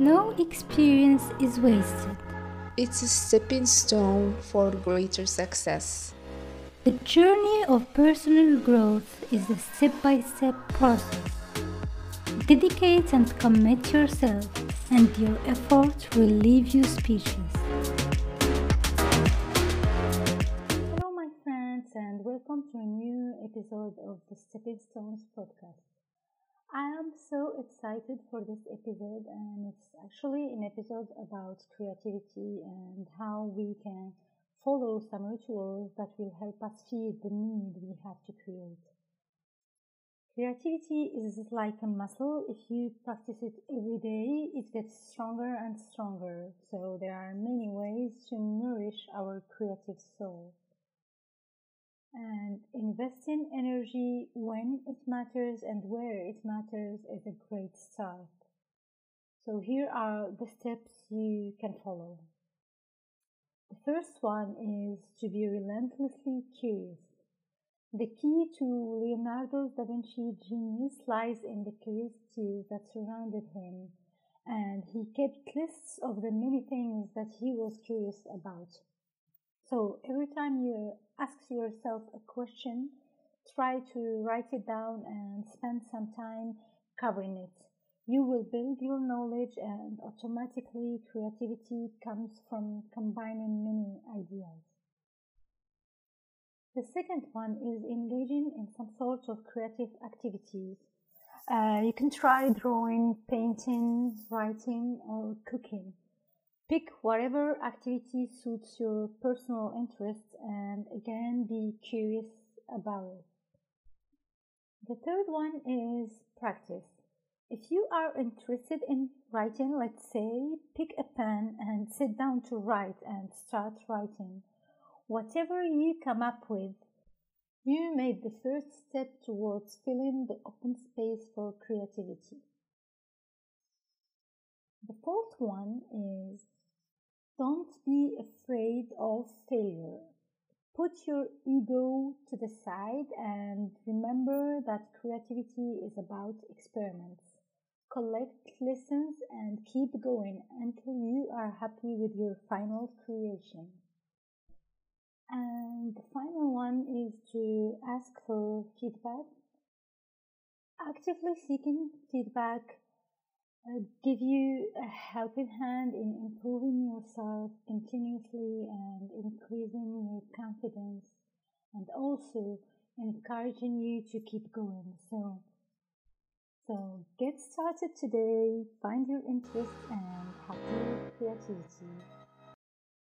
No experience is wasted. It's a stepping stone for greater success. The journey of personal growth is a step by step process. Dedicate and commit yourself, and your effort will leave you speechless. Hello, my friends, and welcome to a new episode of the Stepping Stones podcast. I am so excited for this episode, and it's actually an episode about creativity and how we can follow some rituals that will help us feed the need we have to create. Creativity is like a muscle. If you practice it every day, it gets stronger and stronger. So, there are many ways to nourish our creative soul and investing energy when it matters and where it matters is a great start. So here are the steps you can follow. The first one is to be relentlessly curious. The key to Leonardo da Vinci genius lies in the curiosity that surrounded him, and he kept lists of the many things that he was curious about. So every time you ask yourself a question, try to write it down and spend some time covering it. You will build your knowledge and automatically creativity comes from combining many ideas. The second one is engaging in some sort of creative activities. Uh, you can try drawing, painting, writing, or cooking. Pick whatever activity suits your personal interests and again be curious about it. The third one is practice. If you are interested in writing, let's say, pick a pen and sit down to write and start writing. Whatever you come up with, you made the first step towards filling the open space for creativity. The fourth one is be afraid of failure. Put your ego to the side and remember that creativity is about experiments. Collect lessons and keep going until you are happy with your final creation. And the final one is to ask for feedback. Actively seeking feedback uh, give you a helping hand in improving yourself continuously and increasing your confidence and also encouraging you to keep going. So, so get started today, find your interest and happy creativity.